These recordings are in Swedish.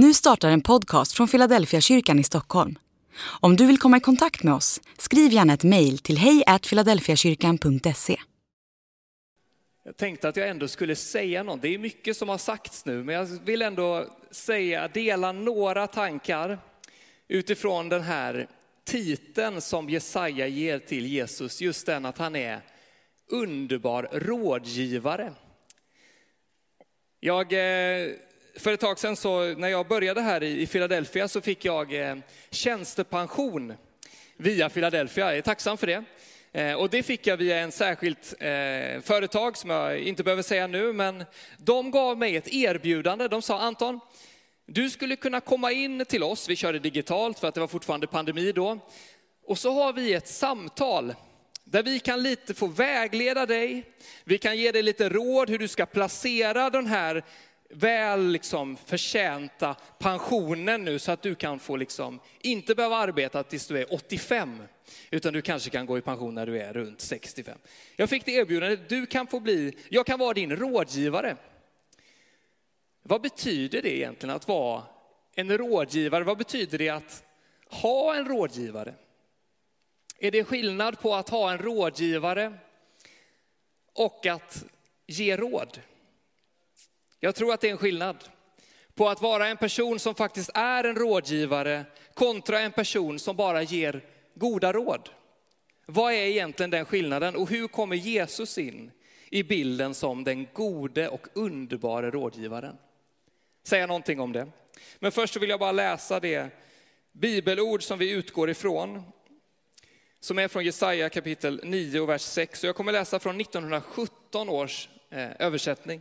Nu startar en podcast från Philadelphia kyrkan i Stockholm. Om du vill komma i kontakt med oss, skriv gärna ett mejl till hejfiladelfiakyrkan.se. Jag tänkte att jag ändå skulle säga något. Det är mycket som har sagts nu, men jag vill ändå säga, dela några tankar utifrån den här titeln som Jesaja ger till Jesus. Just den att han är underbar rådgivare. Jag eh, för ett tag sedan så, när jag började här i Philadelphia så fick jag eh, tjänstepension via Philadelphia. Jag är tacksam för det. Eh, och det fick jag via en särskilt eh, företag som jag inte behöver säga nu, men de gav mig ett erbjudande. De sa Anton, du skulle kunna komma in till oss, vi körde digitalt för att det var fortfarande pandemi då. Och så har vi ett samtal där vi kan lite få vägleda dig. Vi kan ge dig lite råd hur du ska placera den här väl liksom förtjänta pensionen nu så att du kan få liksom inte behöva arbeta tills du är 85, utan du kanske kan gå i pension när du är runt 65. Jag fick det erbjudandet, du kan få bli, jag kan vara din rådgivare. Vad betyder det egentligen att vara en rådgivare? Vad betyder det att ha en rådgivare? Är det skillnad på att ha en rådgivare och att ge råd? Jag tror att det är en skillnad på att vara en person som faktiskt är en rådgivare kontra en person som bara ger goda råd. Vad är egentligen den skillnaden och hur kommer Jesus in i bilden som den gode och underbara rådgivaren? Säga någonting om det. Men först vill jag bara läsa det bibelord som vi utgår ifrån. Som är från Jesaja kapitel 9 och vers 6. Och jag kommer läsa från 1917 års eh, översättning.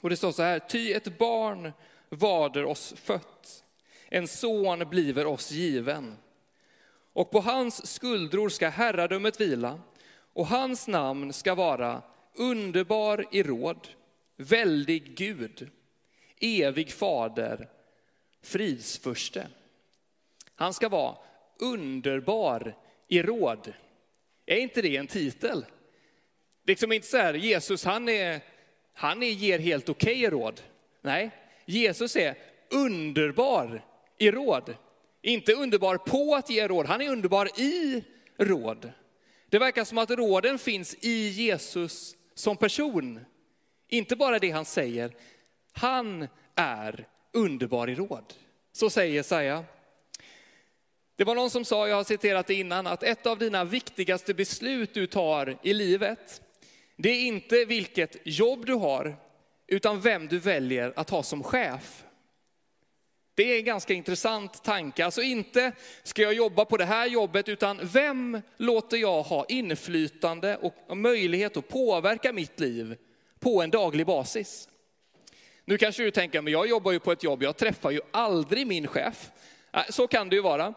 Och det står så här, ty ett barn vader oss fött, en son bliver oss given. Och på hans skuldror ska herradömet vila, och hans namn ska vara underbar i råd, väldig Gud, evig fader, fridsförste. Han ska vara underbar i råd. Är inte det en titel? Liksom inte så här, Jesus han är han ger helt okej okay råd. Nej, Jesus är underbar i råd. Inte underbar på att ge råd, han är underbar i råd. Det verkar som att råden finns i Jesus som person. Inte bara det han säger, han är underbar i råd. Så säger Jesaja. Det var någon som sa, jag har citerat det innan, att ett av dina viktigaste beslut du tar i livet, det är inte vilket jobb du har, utan vem du väljer att ha som chef. Det är en ganska intressant tanke. Alltså inte ska jag jobba på det här jobbet, utan vem låter jag ha inflytande och möjlighet att påverka mitt liv på en daglig basis? Nu kanske du tänker, men jag jobbar ju på ett jobb, jag träffar ju aldrig min chef. Så kan det ju vara.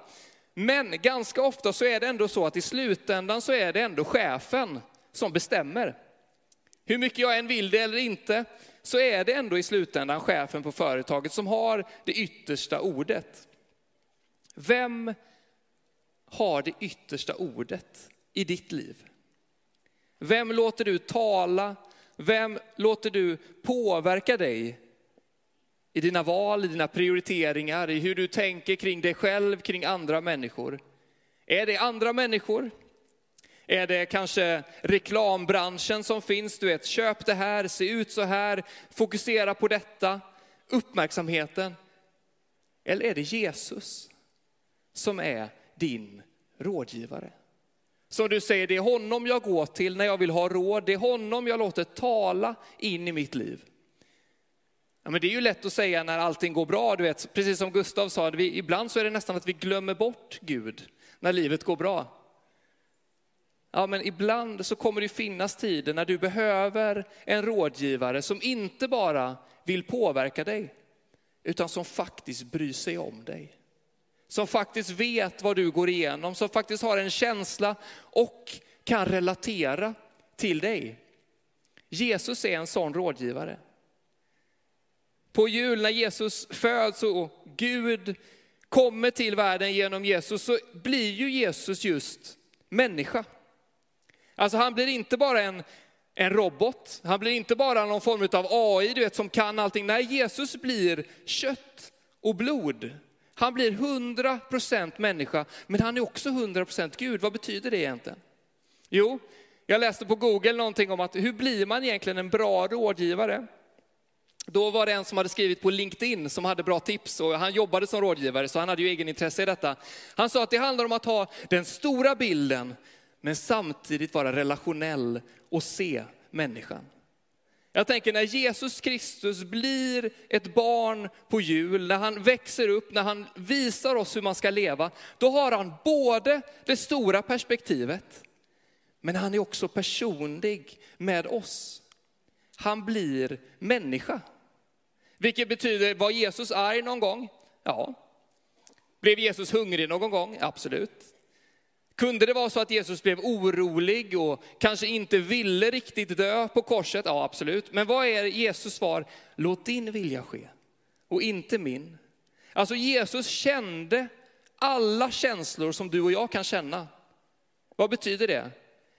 Men ganska ofta så är det ändå så att i slutändan så är det ändå chefen som bestämmer. Hur mycket jag än vill det eller inte, så är det ändå i slutändan chefen på företaget som har det yttersta ordet. Vem har det yttersta ordet i ditt liv? Vem låter du tala? Vem låter du påverka dig i dina val, i dina prioriteringar, i hur du tänker kring dig själv, kring andra människor? Är det andra människor? Är det kanske reklambranschen som finns? Du vet, köp det här, se ut så här, fokusera på detta, uppmärksamheten. Eller är det Jesus som är din rådgivare? Som du säger, det är honom jag går till när jag vill ha råd, det är honom jag låter tala in i mitt liv. Ja, men det är ju lätt att säga när allting går bra, du vet, precis som Gustav sa, vi, ibland så är det nästan att vi glömmer bort Gud när livet går bra. Ja, men ibland så kommer det finnas tider när du behöver en rådgivare som inte bara vill påverka dig, utan som faktiskt bryr sig om dig. Som faktiskt vet vad du går igenom, som faktiskt har en känsla och kan relatera till dig. Jesus är en sån rådgivare. På jul när Jesus föds och Gud kommer till världen genom Jesus så blir ju Jesus just människa. Alltså han blir inte bara en, en robot, han blir inte bara någon form av AI du vet, som kan allting. Nej, Jesus blir kött och blod. Han blir 100% människa, men han är också 100% Gud. Vad betyder det egentligen? Jo, jag läste på Google någonting om att hur blir man egentligen en bra rådgivare? Då var det en som hade skrivit på LinkedIn som hade bra tips och han jobbade som rådgivare så han hade ju egen intresse i detta. Han sa att det handlar om att ha den stora bilden men samtidigt vara relationell och se människan. Jag tänker när Jesus Kristus blir ett barn på jul, när han växer upp, när han visar oss hur man ska leva, då har han både det stora perspektivet, men han är också personlig med oss. Han blir människa. Vilket betyder, var Jesus arg någon gång? Ja. Blev Jesus hungrig någon gång? Absolut. Kunde det vara så att Jesus blev orolig och kanske inte ville riktigt dö på korset? Ja, absolut. Men vad är Jesus svar? Låt din vilja ske och inte min. Alltså Jesus kände alla känslor som du och jag kan känna. Vad betyder det?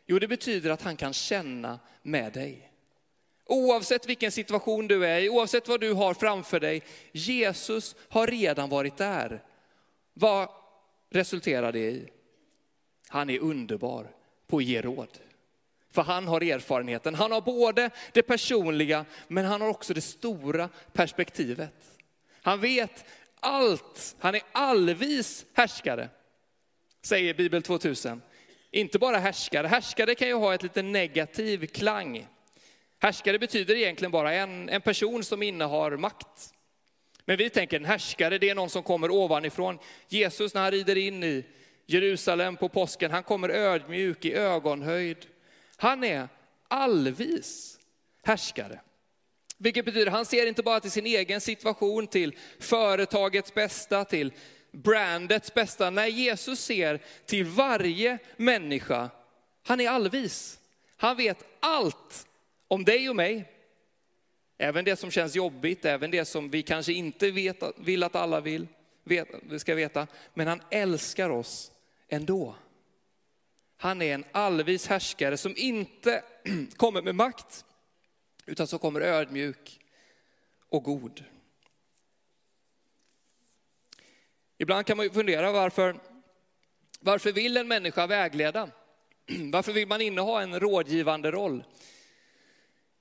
Jo, det betyder att han kan känna med dig. Oavsett vilken situation du är i, oavsett vad du har framför dig, Jesus har redan varit där. Vad resulterar det i? Han är underbar på att ge råd. För han har erfarenheten. Han har både det personliga, men han har också det stora perspektivet. Han vet allt. Han är allvis härskare, säger Bibel 2000. Inte bara härskare. Härskare kan ju ha ett lite negativ klang. Härskare betyder egentligen bara en, en person som innehar makt. Men vi tänker en härskare, det är någon som kommer ovanifrån. Jesus när han rider in i Jerusalem på påsken, han kommer ödmjuk i ögonhöjd. Han är allvis härskare. Vilket betyder, han ser inte bara till sin egen situation, till företagets bästa, till brandets bästa. Nej, Jesus ser till varje människa. Han är allvis. Han vet allt om dig och mig. Även det som känns jobbigt, även det som vi kanske inte vet, vill att alla vill, vet, ska veta. Men han älskar oss ändå. Han är en allvis härskare som inte kommer med makt, utan som kommer ödmjuk och god. Ibland kan man ju fundera varför, varför vill en människa vägleda? Varför vill man inneha en rådgivande roll?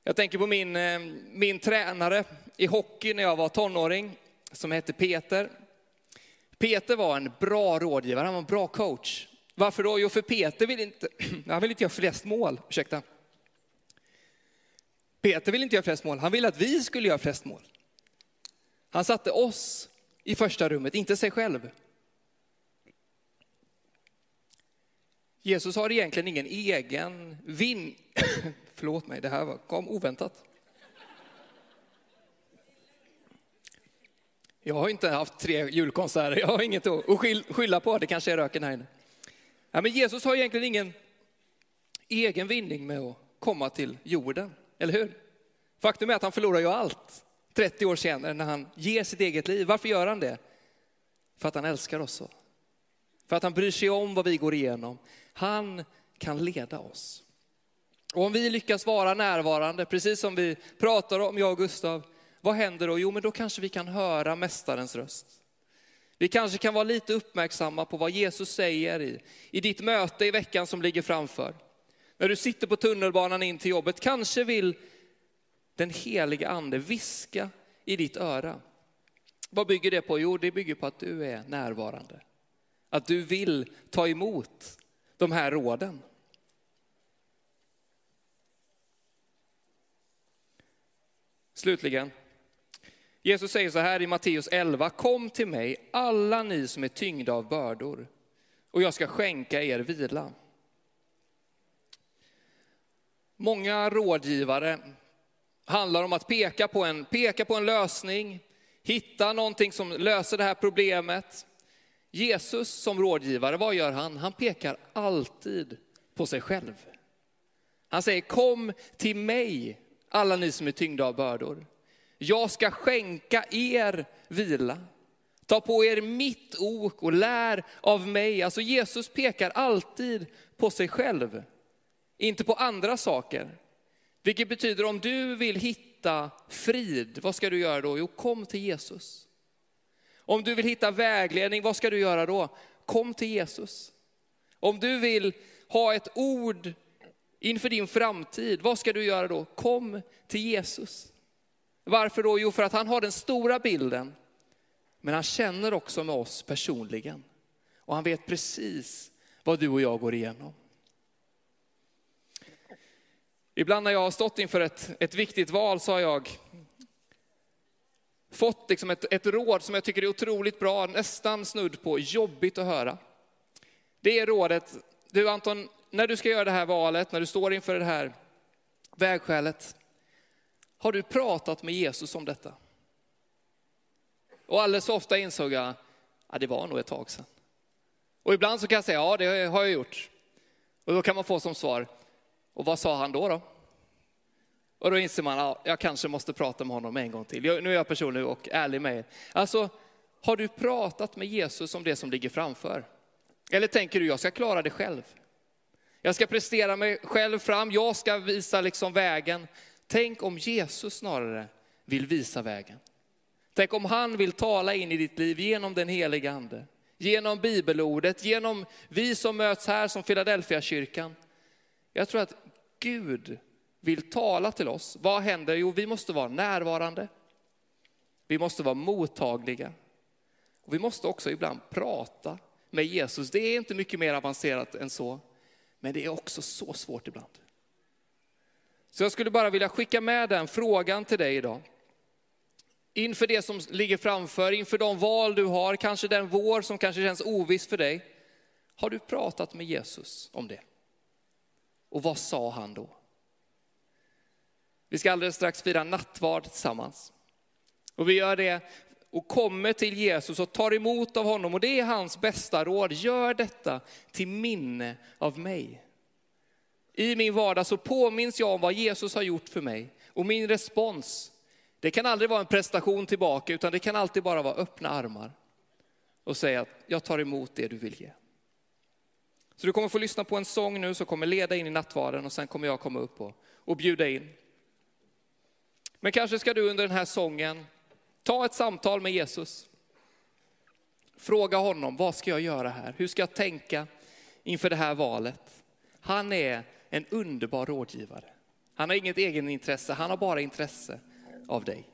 Jag tänker på min, eh, min tränare i hockey när jag var tonåring, som hette Peter. Peter var en bra rådgivare, han var en bra coach. Varför då? Jo, för Peter vill inte, han vill inte göra flest mål. Ursäkta. Peter vill inte göra flest mål, han ville att vi skulle göra flest mål. Han satte oss i första rummet, inte sig själv. Jesus har egentligen ingen egen vinn... Förlåt mig, det här kom oväntat. Jag har inte haft tre julkonserter, jag har inget att skylla på, det kanske är röken här inne. Ja, men Jesus har egentligen ingen egen vinning med att komma till jorden, eller hur? Faktum är att han förlorar ju allt 30 år senare när han ger sitt eget liv. Varför gör han det? För att han älskar oss så. För att han bryr sig om vad vi går igenom. Han kan leda oss. Och om vi lyckas vara närvarande, precis som vi pratar om, jag och Gustav, vad händer då? Jo, men då kanske vi kan höra Mästarens röst. Vi kanske kan vara lite uppmärksamma på vad Jesus säger i, i ditt möte i veckan som ligger framför. När du sitter på tunnelbanan in till jobbet, kanske vill den heliga ande viska i ditt öra. Vad bygger det på? Jo, det bygger på att du är närvarande. Att du vill ta emot de här råden. Slutligen, Jesus säger så här i Matteus 11, kom till mig alla ni som är tyngda av bördor och jag ska skänka er vila. Många rådgivare handlar om att peka på en, peka på en lösning, hitta någonting som löser det här problemet. Jesus som rådgivare, vad gör han? Han pekar alltid på sig själv. Han säger kom till mig alla ni som är tyngda av bördor. Jag ska skänka er vila. Ta på er mitt ok och lär av mig. Alltså Jesus pekar alltid på sig själv, inte på andra saker. Vilket betyder om du vill hitta frid, vad ska du göra då? Jo, kom till Jesus. Om du vill hitta vägledning, vad ska du göra då? Kom till Jesus. Om du vill ha ett ord inför din framtid, vad ska du göra då? Kom till Jesus. Varför då? Jo, för att han har den stora bilden, men han känner också med oss personligen. Och han vet precis vad du och jag går igenom. Ibland när jag har stått inför ett, ett viktigt val så har jag fått liksom ett, ett råd som jag tycker är otroligt bra, nästan snudd på jobbigt att höra. Det är rådet, du Anton, när du ska göra det här valet, när du står inför det här vägskälet, har du pratat med Jesus om detta? Och alldeles för ofta insåg jag, ja det var nog ett tag sedan. Och ibland så kan jag säga, ja det har jag gjort. Och då kan man få som svar, och vad sa han då? då? Och då inser man, ja, jag kanske måste prata med honom en gång till. Nu är jag personlig och ärlig med er. Alltså, har du pratat med Jesus om det som ligger framför? Eller tänker du, jag ska klara det själv? Jag ska prestera mig själv fram, jag ska visa liksom vägen. Tänk om Jesus snarare vill visa vägen. Tänk om han vill tala in i ditt liv genom den heliga ande, genom bibelordet, genom vi som möts här som Philadelphia kyrkan. Jag tror att Gud vill tala till oss. Vad händer? Jo, vi måste vara närvarande. Vi måste vara mottagliga. Och vi måste också ibland prata med Jesus. Det är inte mycket mer avancerat än så. Men det är också så svårt ibland. Så jag skulle bara vilja skicka med den frågan till dig idag. Inför det som ligger framför, inför de val du har, kanske den vår som kanske känns oviss för dig. Har du pratat med Jesus om det? Och vad sa han då? Vi ska alldeles strax fira nattvard tillsammans. Och vi gör det och kommer till Jesus och tar emot av honom. Och det är hans bästa råd. Gör detta till minne av mig. I min vardag så påminns jag om vad Jesus har gjort för mig. Och min respons, det kan aldrig vara en prestation tillbaka, utan det kan alltid bara vara öppna armar. Och säga att jag tar emot det du vill ge. Så du kommer få lyssna på en sång nu som kommer leda in i nattvarden och sen kommer jag komma upp och, och bjuda in. Men kanske ska du under den här sången ta ett samtal med Jesus. Fråga honom, vad ska jag göra här? Hur ska jag tänka inför det här valet? Han är en underbar rådgivare. Han har inget egenintresse, han har bara intresse av dig.